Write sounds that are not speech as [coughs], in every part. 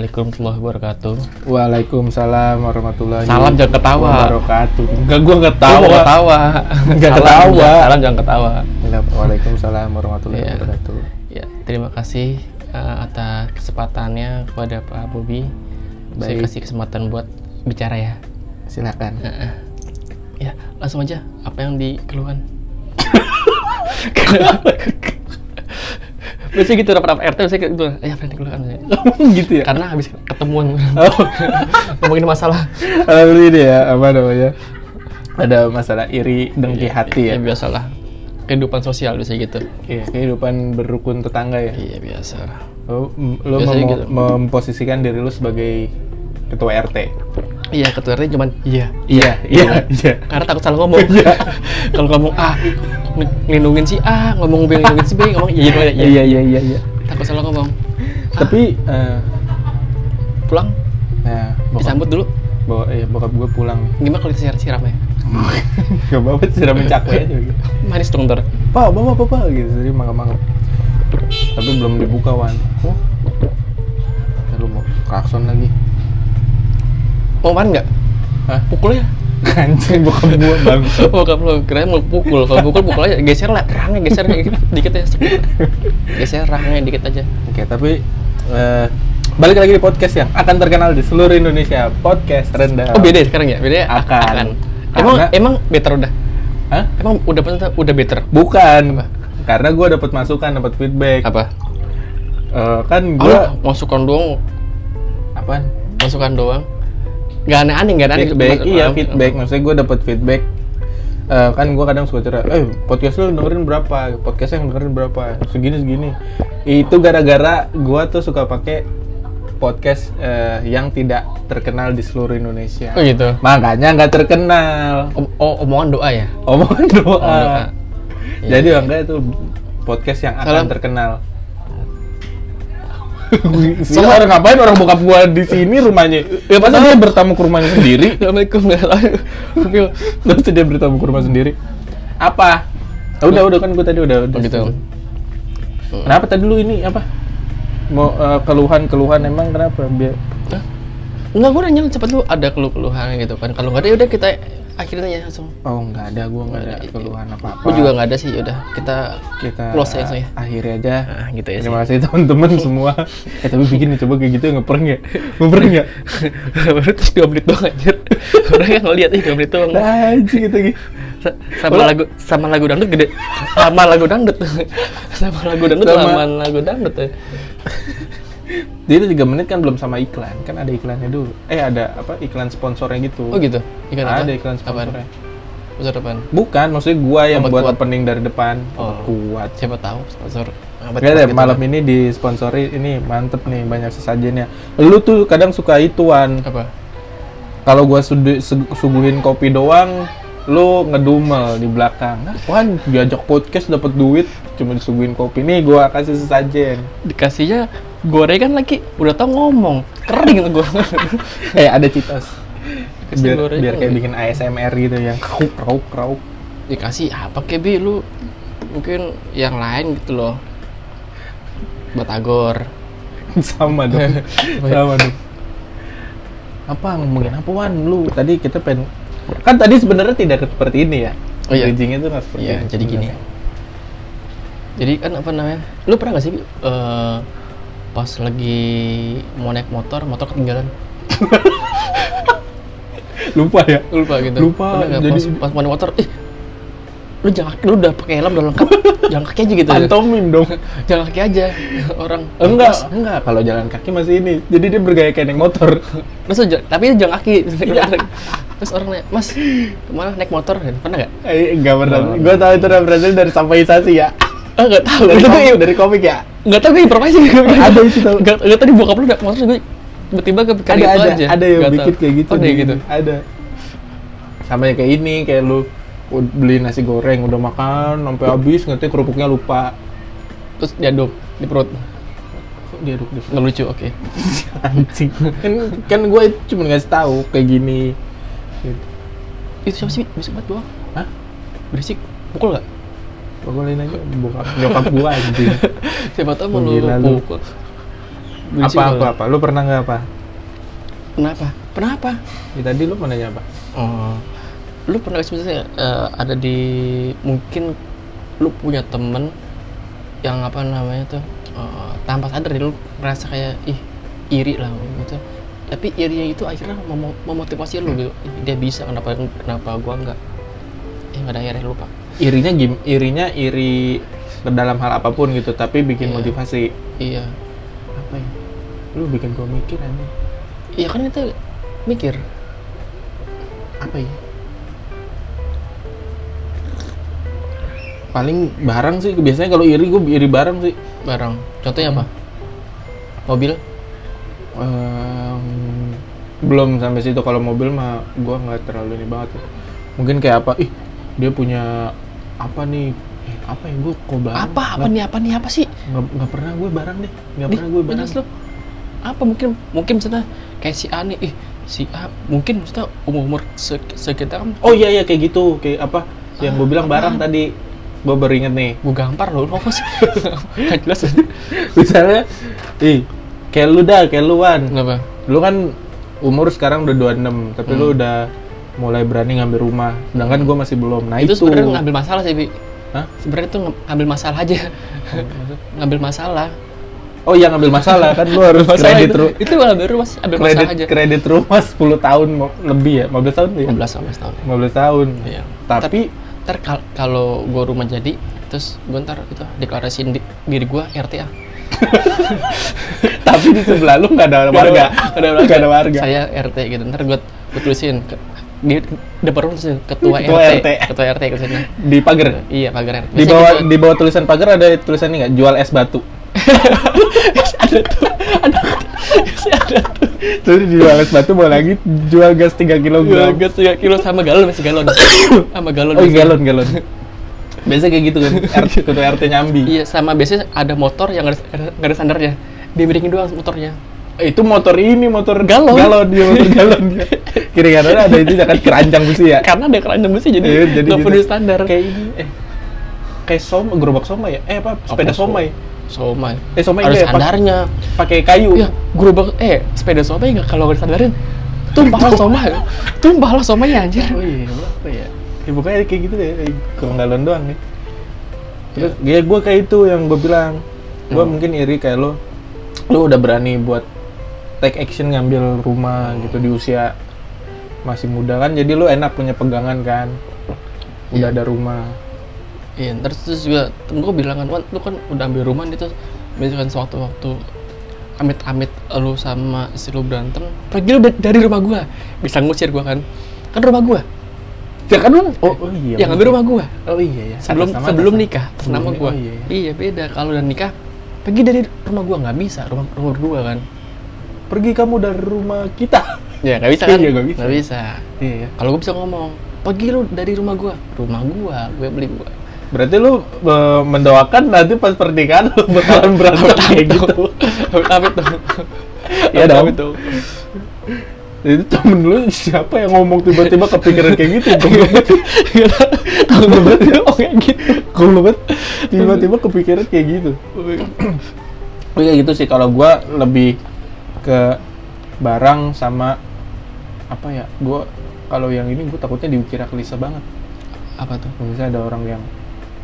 Assalamualaikum warahmatullahi wabarakatuh. Waalaikumsalam warahmatullahi Salam jangan ketawa. wabarakatuh. Enggak gua enggak Tahu tahu. ketawa. Nggak Salam, ketawa. Salam jangan ketawa. Waalaikumsalam warahmatullahi Iya. wabarakatuh. Ya, terima kasih eh, atas kesempatannya kepada Pak Bobi. Saya Baik. kasih kesempatan buat bicara ya. Silakan. Heeh. Ya, langsung aja. Apa yang dikeluhan? [laughs] biasanya gitu rapat-rapat RT biasanya gitu. Eh, apa yang dikeluhan? gitu ya. Karena habis ketemuan Oh. [laughs] ngomongin masalah. Kalau ini ya apa namanya? Ada masalah iri dengki hati ya. Ya biasalah. Kehidupan sosial biasanya gitu. Iya, kehidupan berrukun tetangga ya. Iya biasa. Lo, lo Biasanya mem- gitu. memposisikan diri lu sebagai ketua RT. Iya ketua RT cuman iya Iya, iya, iya. karena takut salah ngomong. Iya. [laughs] Kalau ngomong A, ng- ngelindungin si A, ngomong B, ngelindungin si B, ngomong iya, iya, iya. Iya, iya, iya, iya. Takut salah ngomong. Tapi eh, Pulang, nah, bokap, disambut dulu. bawa, iya, bokap gue pulang. Gimana kalau kita siram ya? [laughs] Gak apa-apa, siramin cakwe aja gitu. Manis dong ntar. Pak, bapak, bapak gitu. Jadi mangga-mangga. Tapi belum dibuka, Wan. Oh. Lu mau klakson lagi. Mau main nggak? Hah? Pukul ya? Anjing bokap gua bang. Oh [laughs] kamu kira mau pukul. Kalau pukul pukul aja, geser lah, rahangnya geser dikit, dikit ya. Geser rahangnya dikit aja. Oke, tapi eh, balik lagi di podcast yang akan terkenal di seluruh Indonesia. Podcast rendah. Oh beda ya sekarang ya? Beda ya? Akan. Emang Karena- emang better udah? Hah? Emang udah udah better? Bukan. Apa? Karena gua dapat masukan, dapat feedback. Apa? Eh, kan Oh, gua masukan doang, apaan? masukan doang. Gak aneh-aneh, gak aneh. feedback iya feedback maksudnya gue dapat feedback Eh, kan gue kadang suka cerita eh podcast lu dengerin berapa podcast yang dengerin berapa segini segini itu gara-gara gue tuh suka pakai podcast eh, yang tidak terkenal di seluruh Indonesia Oh gitu. makanya nggak terkenal Om- oh, omongan doa ya? omongan doa, Omongan doa. Jadi iya. makanya itu podcast yang akan Salam. terkenal [laughs] Sama orang ngapain orang bokap gua di sini rumahnya? Ya masa dia bertamu ke rumahnya sendiri? [laughs] Assalamualaikum. Terus dia bertamu ke rumah sendiri. Apa? Ah, udah, udah kan gue tadi udah. udah Oh, gitu. Kenapa tadi lu ini apa? Mau eh, keluhan-keluhan emang kenapa? Biar? Enggak, gue nanya cepat lu ada keluh-keluhan gitu kan. Kalau nggak ada yaudah kita akhirin aja langsung. Oh nggak ada, gue nggak ada Nggak ada, keluhan apa-apa. Gue juga nggak ada sih, yaudah kita Kita close ya langsung ya. akhiri aja. Nah, gitu ya. Terima kasih teman-teman [laughs] semua. Eh tapi bikin coba kayak gitu ngeprank ya? Ngeprank ya? [laughs] Baru terus 2 menit doang anjir. Orang yang ngeliat ih 2 menit doang. Nah, gitu gitu. Sa- sama Udah. lagu sama lagu dangdut gede. Sama lagu dangdut. [laughs] sama lagu dangdut Sama- sama lagu dangdut ya. Jadi tiga menit kan belum sama iklan, kan ada iklannya dulu. Eh ada apa iklan sponsornya gitu. Oh gitu. Apa? Ada iklan Apaan? sponsornya. Besar depan. Bukan, maksudnya gua yang Obat buat kuat. opening dari depan. Oh. Kuat. Siapa tahu sponsor. Gak deh, gitu malam kan. ini disponsori ini mantep nih banyak sesajennya. Lu tuh kadang suka ituan. apa? Kalau gua suguhin kopi doang, lu ngedumel di belakang. Wan, diajak podcast dapat duit cuma disuguhin kopi. Nih gua kasih sesajen. Dikasihnya gorengan lagi udah tau ngomong kering tuh gue [laughs] eh, ada. Kasih Biar, biar kayak bikin ASMR gitu yang krauk krauk krauk. dikasih apa kek bi lu mungkin yang lain gitu loh batagor [laughs] sama dong. [laughs] sama dong. Apa ngomongin apa Wan? Lu tadi kita pengen kan tadi sebenarnya tidak seperti ini ya. Oh iya. Bridging itu nggak seperti Iya, ini. jadi gini. sebenarnya. jadi kan apa namanya lu pernah gak sih eh, pas lagi mau naik motor motor ketinggalan [laughs] Lupa ya. lupa gitu Lupa, nggak jadi- pas, pas mau naik motor ih lu jangan lu udah pakai helm udah lengkap [laughs] jalan kaki aja gitu Pantomim dong. [laughs] jalan kaki aja orang Enggak, enggak. Kalau jalan kaki masih ini. Jadi dia bergaya kayak naik motor. terus tapi jalan kaki terus orang nanya mas ke mana naik motor pernah nggak Eh, enggak pernah. Oh. Gue tahu itu udah berasal dari sampoisasi ya. Ah nggak tahu Dari Nggak tahu komik, dari komik ya. nggak tahu gue informasi Ada itu tahu. [laughs] nggak nggak tadi bokap lu naik motor gue tiba-tiba kepikiran Ada itu ada aja ada yang bikin kayak gitu. oh, di- gitu Ada. Sama yang kayak ini, kayak lu beli nasi goreng udah makan sampai habis ngerti kerupuknya lupa. terus diaduk di perut diaduk di nggak lucu oke [laughs] anjing. kan kan gue cuma ngasih tahu kayak gini. Gitu. itu siapa sih berisik banget doang Hah? berisik pukul nggak Pukulin aja bokap nyokap gua anjing. [laughs] siapa tahu mau lu pukul apa apa apa? Lu pernah nggak apa? Kenapa? Kenapa? Ya, tadi lu mau nanya apa? Oh, lu pernah misalnya eh, ada di mungkin lu punya temen yang apa namanya tuh eh, tanpa sadar lu merasa kayak ih iri lah gitu tapi irinya itu akhirnya memo- memotivasi lu gitu Ih, dia bisa kenapa kenapa gua enggak eh nggak ada akhirnya lupa Irinya gim, irinya iri ke dalam hal apa pun gitu, tapi bikin Iya. motivasi. iya Apa ya? Lu bikin gua mikir aja. iya kan itu mikir Apa ya? Paling barang sih, biasanya kalau iri gue iri barang sih. barang contohnya apa mobil Ehm, belum sampai situ kalau mobil mah gua nggak terlalu ini banget mungkin kayak apa ih dia punya apa nih? Eh, apa ya? Gue kok barang apa? Apa nih? Apa nih? Apa sih? nggak nggak pernah gue barang deh. Nggak pernah gue barang lu. apa? Mungkin mungkin misalnya kayak si A nih. Ih si A mungkin misalnya umur umur sekitar kan? Oh iya iya kayak gitu. Kayak apa? Yang gue Ah, bilang barang apaan? tadi. Gue baru inget nih. Gue gampar loh lu apa sih? [laughs] Nggak jelas. Misalnya ih kayak lu dah kayak lu Wan. Kenapa? Lu kan umur sekarang udah 26 tapi lu Hmm. udah mulai berani ngambil rumah. Sedangkan gue masih belum. Nah itu itu, sebenarnya ngambil masalah sih bi. Hah? sebenarnya itu ng- ngambil masalah aja. [laughs] Ngambil masalah. Oh iya ngambil masalah. Kan lu harus Masalah kredit itu, itu ngambil rumah ambil masalah kredit aja. kredit rumah 10 tahun mo- lebih ya? 15 tahun ya? 15 sampai tahun. 15 tahun. Iya. Tapi ntar kal- kalau gue rumah jadi terus gue ntar itu deklarasiin di- diri gue RTA [laughs] tapi di sebelah lu nggak ada warga. Nggak ada warga. ada warga. Saya RT gitu. Ntar gue gue tulisin di depan rumah ketua, Ketua RT, RT. ketua RT tulisinnya di pagar? Iya pagar RT di bawah di bawah tulisan pagar ada tulisan ini nggak? Jual es batu. [laughs] Ada tuh ada ada tuh. Terus jual es batu mau lagi jual gas 3 Gua kilogram gas 3 kilo sama galon masih galon. [coughs] Sama galon oh masih. galon galon. [coughs] Biasa kayak gitu kan RT ketua RT nyambi. Iya sama biasanya ada motor yang nggak ada, ada sandarnya dia miringin doang motornya itu motor ini motor Galon. galon dia motor [laughs] galon dia. Kiri kanan ada itu kan keranjang besi ya? Karena ada keranjang besi jadi Iya, nggak gitu. perlu standar. Kayak ini eh kayak som gerobak somai ya? Eh apa sepeda Apa somai. Somai. Eh somai ada ya, pak- sandarnya pakai kayu. Ya gerobak eh sepeda somai nggak? Kalau nggak disandarin tumpah lah somai. Tumpah lah somai anjir. Oh iya apa ya? Ya pokoknya kayak gitu deh eh, kurang galon doang nih. Terus ya gue kayak itu yang gue bilang. Gue Hmm. mungkin iri kayak lo. Lo udah berani buat take action ngambil rumah gitu di usia masih muda kan jadi lo enak punya pegangan kan udah Iya. ada rumah Iya, ntar terus juga temen gue bilang kan, Wan, lu kan udah ambil rumah nih terus misalkan sewaktu-waktu amit-amit lu sama istri lu berantem, pergi lu da- dari rumah gua. Bisa ngusir gua kan. Kan rumah gua. ya kan lo oh, oh iya yang ngambil rumah gua. oh iya ya Sebelum Atas nama, sebelum atas nikah, atas nama gua. oh, iya, iya. Iya, beda. Kalau udah nikah, pergi dari rumah gua nggak bisa, rumah rumah berdua kan. Pergi kamu dari rumah kita [laughs] Ya, nggak bisa kan? Iya, nggak bisa. Nggak bisa. iya ya Kalau gua bisa ngomong, pergi lu dari rumah gua. Rumah gua, gue beli gua. berarti lu eh, mendoakan nanti pas pernikahan lu [laughs] bakalan berantem kayak gitu Amit tuh. [laughs] Iya dong. Tuh. itu temen lu siapa yang ngomong tiba-tiba kepikiran kayak gitu banget Tahu banget oh kayak gitu. goblok banget tiba-tiba kepikiran kayak gitu oh ya gitu sih kalau gua lebih ke barang sama apa ya gua kalau yang ini gua takutnya dikira klise banget Apa tuh? misalnya ada orang yang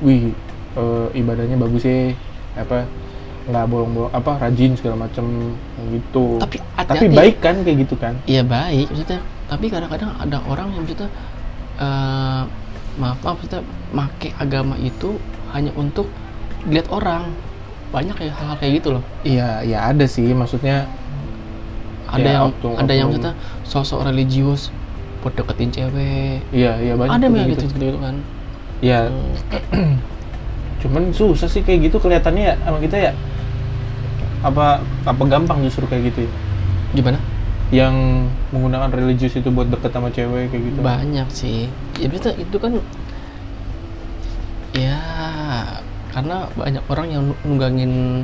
wih eh, ibadahnya bagus sih apa nggak bolong-bolong apa rajin segala macem gitu Tapi tapi baik kan kayak gitu kan Iya baik maksudnya. Tapi kadang-kadang ada orang yang maksudnya eh maaf maaf maksudnya make agama itu hanya untuk dilihat orang. Banyak ya hal-hal kayak gitu loh. iya ya ada sih maksudnya Ada Ya, yang oknum- ada yang maksudnya sosok religius buat deketin cewek. iya iya banyak ada yang gitu gitu gitu kan. ya [clears throat] cuman susah sih kayak gitu kelihatannya ya sama kita ya apa apa gampang justru kayak gitu ya Gimana? yang menggunakan religius itu buat deket sama cewek kayak gitu Banyak sih. Ya maksudnya itu kan ya karena banyak orang yang nu- nunggangin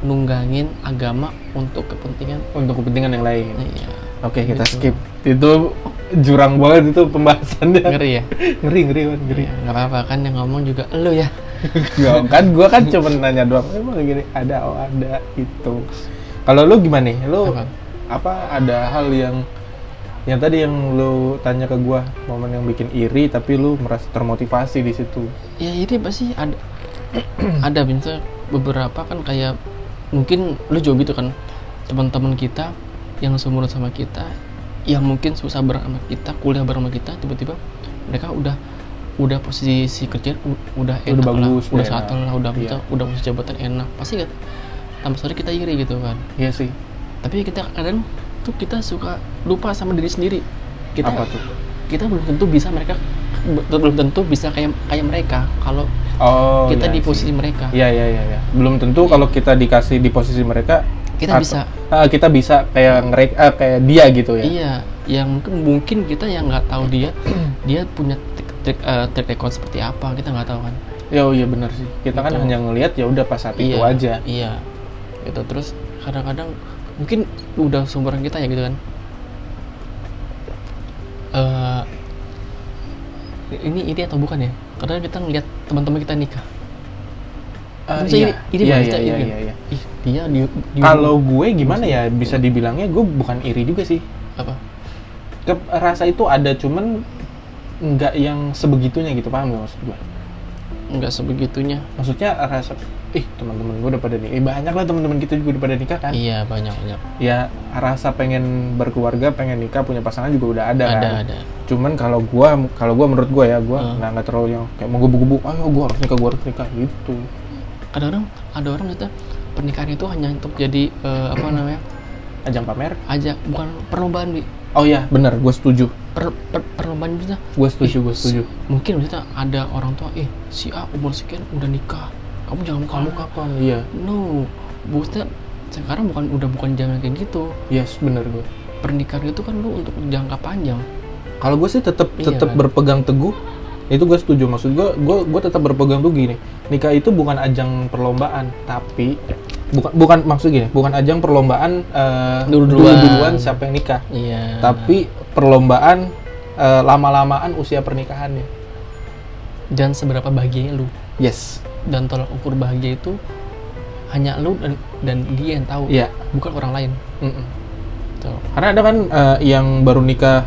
nunggangin agama untuk kepentingan. Untuk kepentingan yang lain. Iya. Oke kita Gitu. skip. Itu jurang banget itu pembahasannya. Ngeri ya? Ngeri ngeri Wan, ngeri. Iya, nggak apa-apa kan yang ngomong juga elu ya. [laughs] Nggak, kan gua kan [laughs] cuma nanya doang emang gini ada oh ada itu. Kalau lu gimana nih? Lu Apa? apa ada hal yang yang tadi yang lu tanya ke gua momen yang bikin iri tapi lu merasa termotivasi di situ. ya ini pasti ada. [clears throat] Ada misalnya beberapa kan kayak mungkin lu juga gitu kan teman-teman kita yang seumuran sama kita yang mungkin susah bareng sama kita kuliah bareng sama kita tiba-tiba mereka udah udah posisi kerja u- udah enak bagus, lah, udah udah enak. lah udah Iya. kita udah posisi jabatan enak pasti kan tambah sorry kita iri gitu kan Iya sih. tapi kita kadang tuh kita suka lupa sama diri sendiri kita Apa tuh? kita belum tentu bisa mereka belum tentu bisa kayak kayak mereka kalau Oh, kita iya di sih. posisi mereka Iya iya iya. iya. Belum tentu kalau kita dikasih di posisi mereka Kita atau- bisa. Ah, kita bisa kayak ngerek ah, kayak dia gitu ya. Iya, yang mungkin mungkin kita yang nggak tahu dia, [clears throat] dia punya trik trik, eh, record seperti apa kita nggak tahu kan. Ya oh iya benar sih. Kita kan Betul. hanya ngelihat ya udah pas saat itu iya, aja. Iya, gitu terus kadang-kadang mungkin udah sumberan kita ya gitu kan. Eh ini ini atau bukan ya? Karena kita ngeliat teman-teman kita nikah. Ah, Maksudnya iya. ini, ini Iya, iya, kita iya, iri. iya, iya. Ih, dia di, di Kalau gue gimana ya bisa dibilangnya gue bukan iri juga sih. apa? Ke, rasa itu ada cuman nggak yang sebegitunya gitu paham gak maksud gue? Enggak sebegitunya. Maksudnya rasa ih teman-teman gue udah pada nih, eh, banyak lah teman-teman kita juga udah pada nikah kan? Iya banyak banyak. Ya rasa pengen berkeluarga, pengen nikah, punya pasangan juga udah ada, Ada kan? ada. Cuman kalau gua kalau gua menurut gua ya, gua Hmm. nggak nggak terlalu yang kayak mau gebu-gebu, ayo gua harus nikah, gua harus nikah gitu. Kadang-kadang ada orang kita pernikahan itu hanya untuk jadi eh, apa namanya? Ajang pamer. aja bukan perlombaan Bi. Oh iya, benar, gua setuju. per, per, perlombaan itu Gua setuju, gua setuju. mungkin maksudnya ada orang tua eh si A umur sekian udah nikah kamu jangan Kamu kamu kapan? Iya, no maksudnya sekarang bukan udah bukan zaman kayak gitu yes, benar gua. pernikahan itu kan lu untuk jangka panjang Kalau gue sih tetap Iya, tetap kan? berpegang teguh. Itu gue setuju. Maksud gue, gue gue tetap berpegang teguh gini. Nikah itu bukan ajang perlombaan, tapi bukan bukan maksud gini, bukan ajang perlombaan eh, Dulu-duluan. dulu-duluan siapa yang nikah. iya Tapi perlombaan eh, lama-lamaan usia pernikahannya. dan seberapa bahagianya lu Yes. Dan tolak ukur bahagia itu hanya lu dan, dan dia yang tahu Iya. bukan orang lain Mm-mm. Tuh. Karena ada kan eh, yang baru nikah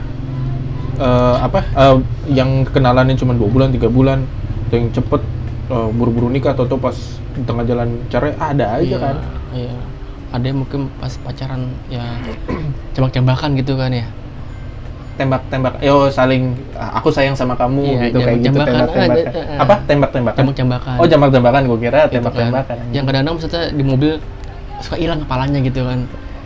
eh, apa eh, yang kenalannya cuma dua bulan tiga bulan atau yang cepet eh, buru-buru nikah atau pas di tengah jalan cerai ada aja iya, kan iya ada yang mungkin pas pacaran ya [clears throat] cembak-cembakan gitu kan ya tembak-tembak yo saling "Ah, aku sayang sama kamu Iya, gitu kayak gitu jambak-jambakan tembak-tembakan. Apa? Tembak-tembakan? Cembak-cembakan oh jambak-tembakan gue kira Gitu tembak-tembakan. Kan. yang kadang-kadang maksudnya di mobil suka hilang kepalanya gitu kan.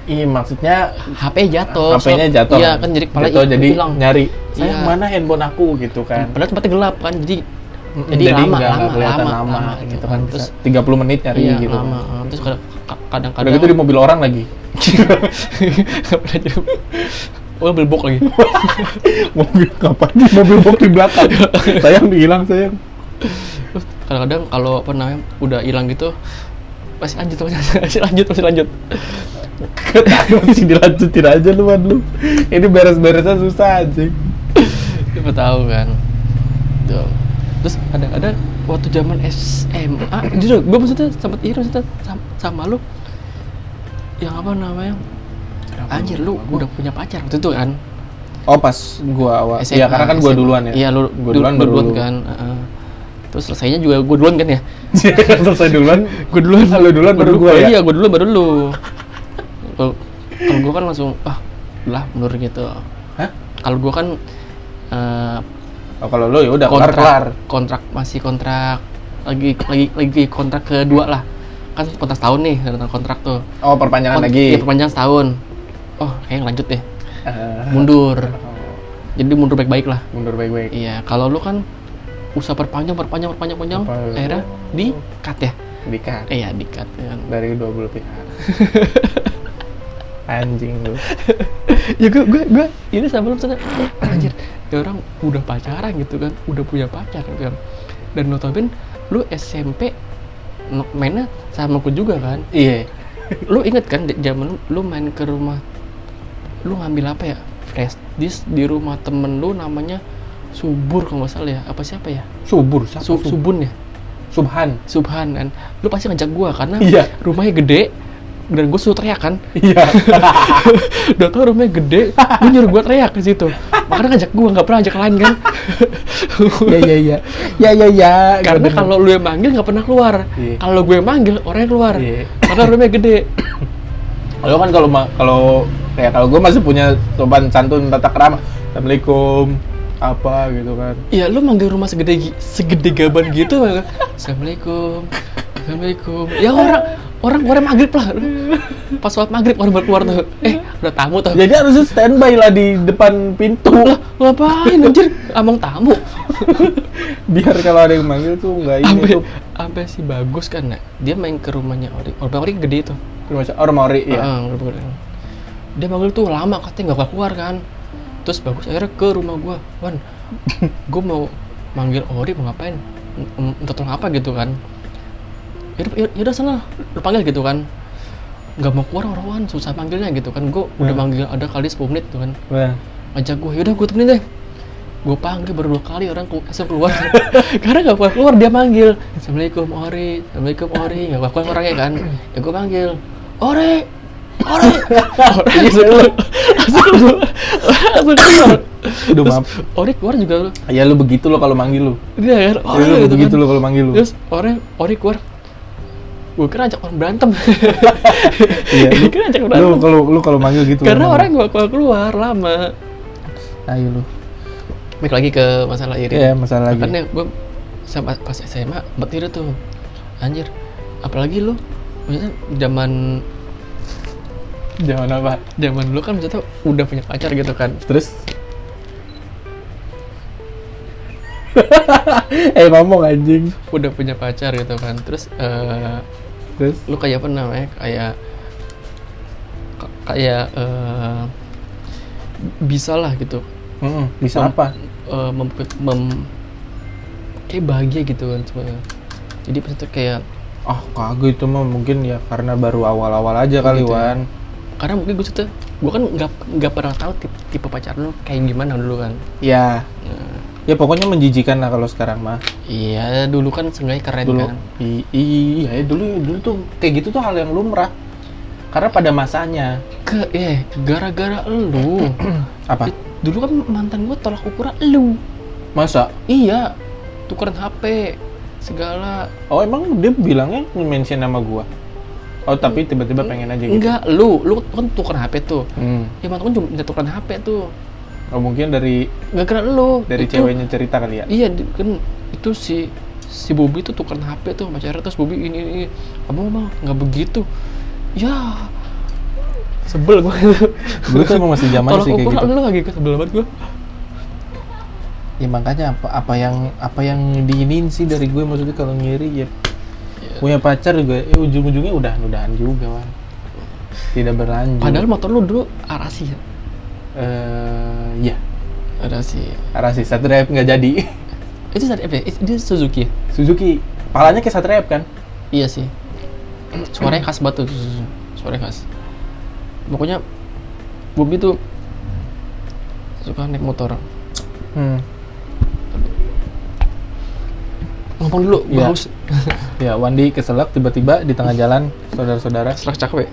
Iya maksudnya HP jatuh HP-nya jatuh iya kan. jadi kepala jatuh jadi hilang. nyari sayang Iya. mana handphone aku? Gitu kan. Padahal tempatnya gelap kan jadi Mm, jadi lama, nggak- nggak lama, kelihatan lama, lama, lama gitu gitu kan. kan. terus Terus- 30 menit nyari iya gitu. lama kan. terus kadang- ka- Udah kadang-kadang gitu di mobil orang lagi. [laughs] Jadi- oh mobil box lagi. [laughs] Mobil kapan? Mobil box di belakang. [laughs] Sayang hilang sayang. Terus kadang-kadang kalau apa namanya udah hilang gitu masih lanjut masih, masih lanjut masih lanjut. Masih dilanjutin aja lu man lu. Ini beres-beresnya susah anjing Siapa tahu kan. Tuh. terus ada ada waktu zaman SMA jujur gue maksudnya sempat iri maksudnya sama, sama lu. Yang apa namanya anjir lu udah punya pacar waktu itu kan? Oh pas gua awal SMA, iya karena kan gua SMA. duluan ya. Iya lu gua du- duluan lu baru duluan lu. kan heeh. terus selesainya juga gue duluan kan ya? [laughs] Selesai duluan? Gue duluan. Lu duluan baru Gua- gua ya? iya gue duluan baru lu. Kalau gue kan langsung ah lah mundur gitu. Hah? kalau gue kan eh, oh kalau lu ya udah kontrak kelar. kontrak masih kontrak. Lagi lagi lagi kontrak kedua lah. Kan kontrak setahun nih kontrak tuh. Oh perpanjangan Kont- lagi? iya, perpanjang setahun oh kayaknya lanjut deh. Eh, mundur. oh, jadi mundur baik-baik lah. Mundur baik-baik. Iya kalau lu kan usaha perpanjang perpanjang perpanjang Apa- akhirnya di cut ya? Dikat eh ya di cut ya kan? Dari dua belah pihak. [laughs] Anjing lu. [laughs] Ya gue gue gue ini sama lu misalnya anjir ya orang udah pacaran gitu kan udah punya pacar gitu kan. Dan notabene lu SMP mainnya sama aku juga kan? Iya. Lu inget kan di- zaman lu main ke rumah lu ngambil apa ya? Flash disk di rumah temen lu namanya subur kalau nggak salah ya. Apa siapa ya? Subur siapa Su- Sub- subun ya? Subhan. Subhan kan. Lu pasti ngajak gua karena Iya. rumahnya gede dan gue suruh teriak kan. Iya. [laughs] udah tau rumahnya gede gue nyuruh gue teriak ke situ. Makanya ngajak gue nggak pernah ajak lain kan. [laughs] Iya iya iya. Ya ya ya. karena kalau lu yang manggil nggak pernah keluar. Iya. kalau gue yang manggil orangnya keluar. Iya. karena rumahnya gede. Lo kan kalau kalau kayak kalau gue masih punya sopan santun tata krama. Assalamualaikum apa gitu kan. Iya, lu manggil rumah segede segede gaban gitu, Bang. Assalamualaikum, assalamualaikum. Ya orang orang keluar maghrib lah. Pas sholat maghrib orang baru keluar tuh. Eh, ada tamu tuh. Jadi harusnya standby lah di depan pintu Lah, ngapain anjir? Amang tamu. [laughs] biar kalau ada yang manggil tuh nggak ini Sampai tuh. sampai si bagus kan, nah, dia main ke rumahnya Ori. Rumah Ori gede itu. Rumah orang Maori ya. Heeh, rumah Ori. Dia manggil tuh lama katanya nggak keluar kan. Terus bagus akhirnya ke rumah gua. Wan, gua mau manggil Ori mau ngapain? Minta tolong apa gitu kan. Yaudah, yaudah, yaudah sana, lu panggil gitu kan. Nggak mau keluar orang Wan, susah manggilnya gitu kan. Gua udah Hmm. manggil ada kali 10 menit tuh kan. Wah. Ngajak gua, yaudah gua temenin deh. Gua panggil baru dua kali orang langsung keluar. [laughs] Karena nggak keluar keluar dia manggil. Assalamualaikum Ori, assalamualaikum Ori. Nggak keluar orangnya kan. Ya gua panggil, Ori, Ori. Ori langsung keluar. Langsung keluar. Langsung keluar. Aduh, Terus, maaf. Ori keluar juga lu. Ya lu begitu lo kalau manggil lu. Dia kan, Ya, Ori lu gitu begitu kan. lo kalau manggil lu. Terus Ori, Ori keluar. Gue kira ajak orang berantem. Iya, [laughs] Gue lu, kira ajak lu berantem. kalau lu kalau manggil gitu. Karena orang gak keluar keluar lama. Ayo lu. Balik lagi ke masalah Iri. Iya, masalah lagi. Makanya gue sama pas SMA iri tuh. Anjir. Apalagi lu maksudnya zaman Jangan apa? zaman lu kan maksudnya udah punya pacar gitu kan. Terus [laughs] eh ngomong anjing. Udah punya pacar gitu kan. Terus eh Terus lu kayak apa namanya? Kayak ka- kayak eh bisa lah gitu. Mm-mm, bisa Mem- apa? eh, mem, mem- kayak bahagia gitu kan sebenarnya. Jadi pas itu kayak Ah, kagak itu mah mungkin ya karena baru awal-awal aja kali gitu ya. Karena mungkin gue tuh gue kan nggak nggak pernah tahu tipe, tipe pacar lu kayak gimana dulu kan. Ya, Nah, ya pokoknya menjijikan lah kalau sekarang mah. iya dulu kan seenggaknya keren Dulu kan. iya ya dulu dulu tuh kayak gitu tuh hal yang lumrah. Karena pada masanya Ke eh gara-gara lu. [clears throat] apa? Dulu kan mantan gue tolak ukuran lu. Masa? Iya. Tukeran HP segala. Oh emang dia bilangnya mention nama gua. Oh tapi tiba-tiba pengen aja gitu. Enggak, lu lu kan tukeran HP tuh. Hmm. Ya mantan cuma minta tukeran HP tuh. Oh mungkin dari Gara-gara lu. dari Itu- ceweknya cerita kali ya. Iya, kan itu si si Bobby tuh tukeran HP tuh sama terus Bobby ini ini. Kamu mah nggak begitu. Ya. Sebel gue. Dulu tuh emang masih zaman sih kayak gitu. lu lagi sebel banget gue. Ya makanya apa apa yang apa yang diinin sih dari gue maksudnya kalau ngiri ya. Punya pacar juga eh ujung-ujungnya udah udahan juga wan tidak berlanjut Padahal motor lu dulu Arasi ya. eh ya Arasi. Arasi satu rep nggak jadi [laughs] Itu saat apa? ya? Itu dia Suzuki ya? Suzuki palanya kayak satu rep kan Iya sih. Suaranya khas banget tuh. Suaranya khas. Pokoknya Bobby tuh suka naik motor. hmm. Ngomong dulu, Iya. bagus. [laughs] ya Wandi keselak tiba-tiba di tengah jalan saudara-saudara Keselak cakwe.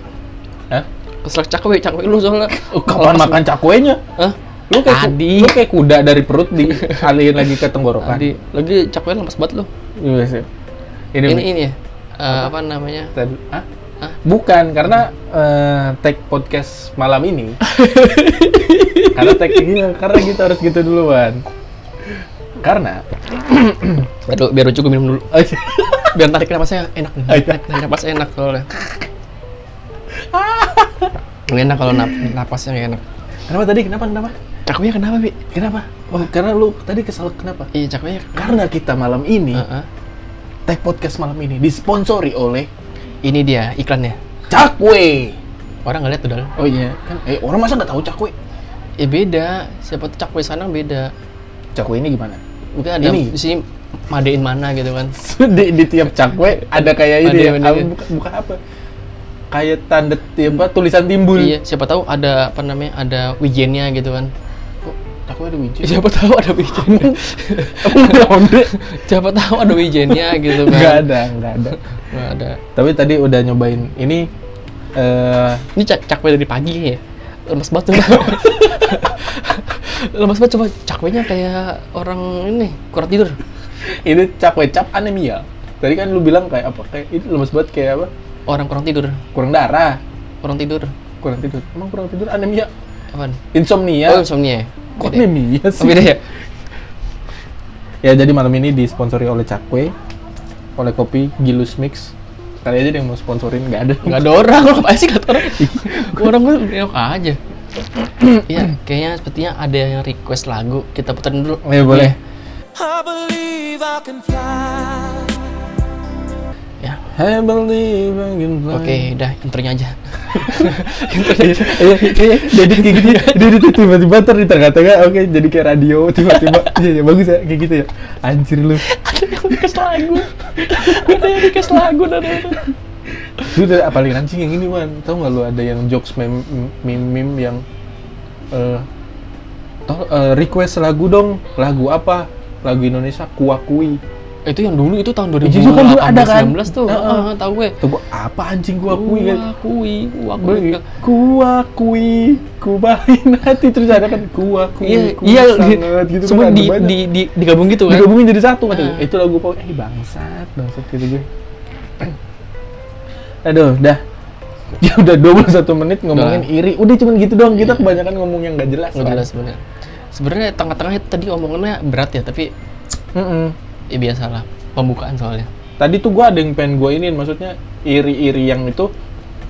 Hah? Keselak cakwe, cakwe lu soalnya. Oh, kapan makan cakwenya Hah? lu kayak Tadi. lu kayak kuda dari perut dialihin [laughs] lagi ke tenggorokan Tadi lagi cakwe lemas banget lu. Iya sih. ini, Ini ini ya. eh, apa namanya? Tadi- Hah? Hah? Bukan, karena eh, tag podcast malam ini. [laughs] karena tag ini, karena kita harus gitu duluan. Karena, Aduh, biar cukup minum dulu. oh, iya. [laughs] Biar tarik napasnya enak. Oh, iya. Tarik napas enak soalnya. Enak kalau nap napasnya enak. kenapa tadi? Kenapa? Kenapa? Cakwenya kenapa, Bi? Kenapa? Oh, karena lu tadi kesal kenapa? Iya, cakwenya. Karena kita malam ini, Heeh. tag podcast malam ini disponsori oleh Ini dia iklannya. Cakwe. Orang nggak lihat tuh, Dal. Oh iya, kan? Eh, orang masa nggak tahu cakwe? Ya beda. Siapa tuh cakwe sana beda. Cakwe ini gimana? Mungkin ada Ini. sini madein mana gitu kan. [laughs] di, di tiap cakwe ada kayak ini ya, bukan, bukan apa kayak tanda ya, apa, tulisan timbul Iya, siapa tahu ada apa namanya? Ada wijennya gitu kan. kok cakwe ada wiji [laughs] Siapa tahu ada wijennya. onde [laughs] siapa tahu ada wijennya gitu kan. nggak ada nggak ada Nggak ada. tapi tadi udah nyobain ini eh Ini cak cakwe dari pagi ya. Lemes banget tuh. Lemes banget coba cakwenya kayak orang ini kurang tidur. ini cakwe cap anemia. Tadi kan lu bilang kayak apa? Kayak itu lemes banget kayak apa? Orang kurang tidur. Kurang darah, Kurang tidur. kurang tidur. Emang kurang tidur anemia? Apaan? Insomnia. Oh, insomnia. Kok Beda anemia Oh, sih? beda ya? Ya jadi malam ini disponsori oleh Cakwe, oleh kopi Gilus Mix. Kali aja yang mau sponsorin nggak ada. Nggak ada orang, apa sih kata orang? [laughs] orang gue aja. Iya, kayaknya sepertinya ada yang request lagu. Kita puterin dulu. Oh, ya boleh. I believe I can fly. Ya. I believe I can fly. Oke, udah intronya aja. [laughs] Iya, iya, jadi kayak gitu ya. Dia tiba-tiba ntar di tengah-tengah, oke jadi kayak radio tiba-tiba. Iya, iya, bagus ya kayak gitu ya. Anjir lu. ada yang request lagu. ada yang request lagu dan itu. Udah paling anjing yang ini man. Tahu nggak lu ada yang jokes meme meme, meme yang eh tol eh, request lagu dong. Lagu apa? Lagu Indonesia kuakui. Itu yang dulu itu tahun Iya, itu kan dulu ada kan? 2018 tuh. Heeh, tahu gue. Tuh gua apa anjing kuakui kan? Kuakui, kuakui. Beli kuakui, kubahin hati terus ada kan kuakui, Iya, ku iya, sangat gitu semua kan di, di, di, digabung gitu kan? digabungin jadi satu. Ah. Itu lagu pokoknya eh bangsat, bangsat gitu gue. Aduh, dah. [laughs] Ya udah 21 menit ngomongin Udah. iri. Udah cuman gitu doang. Kita Iya. kebanyakan ngomong yang gak jelas. Nggak jelas sebenarnya. Sebenarnya tengah-tengah tadi omongannya berat ya, tapi Mm-mm. ya biasalah pembukaan soalnya. Tadi tuh gua ada yang pengen gua iniin maksudnya iri-iri yang itu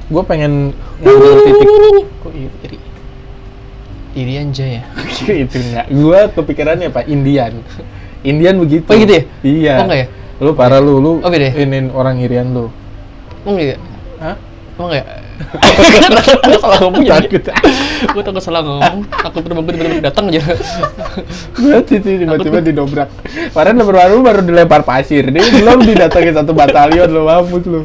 gua pengen ngambil titik Kok iri? Iri, iri Jaya. [laughs] itu enggak. Gua kepikirannya apa? Indian. Indian begitu. Oh, gitu ya? Iya. Oh, enggak ya? Lu parah lu, lu beda ya? iniin orang irian lu. Emang enggak? Hah? Emang enggak? Takut salah ngomong ya. Takut. Gue takut salah ngomong, takut gue tiba-tiba datang aja. Berarti sih tiba-tiba didobrak. Kemarin baru baru dilempar pasir. Dia belum didatangi satu batalion lo mampus lu.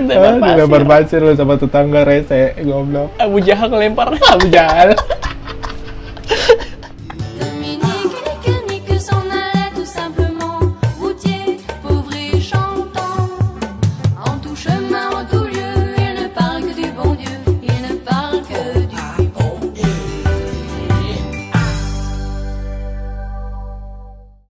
Lempar Ah, dilempar pasir lo sama tetangga rese goblok. Abu Jahal ngelempar. Abu Jahal.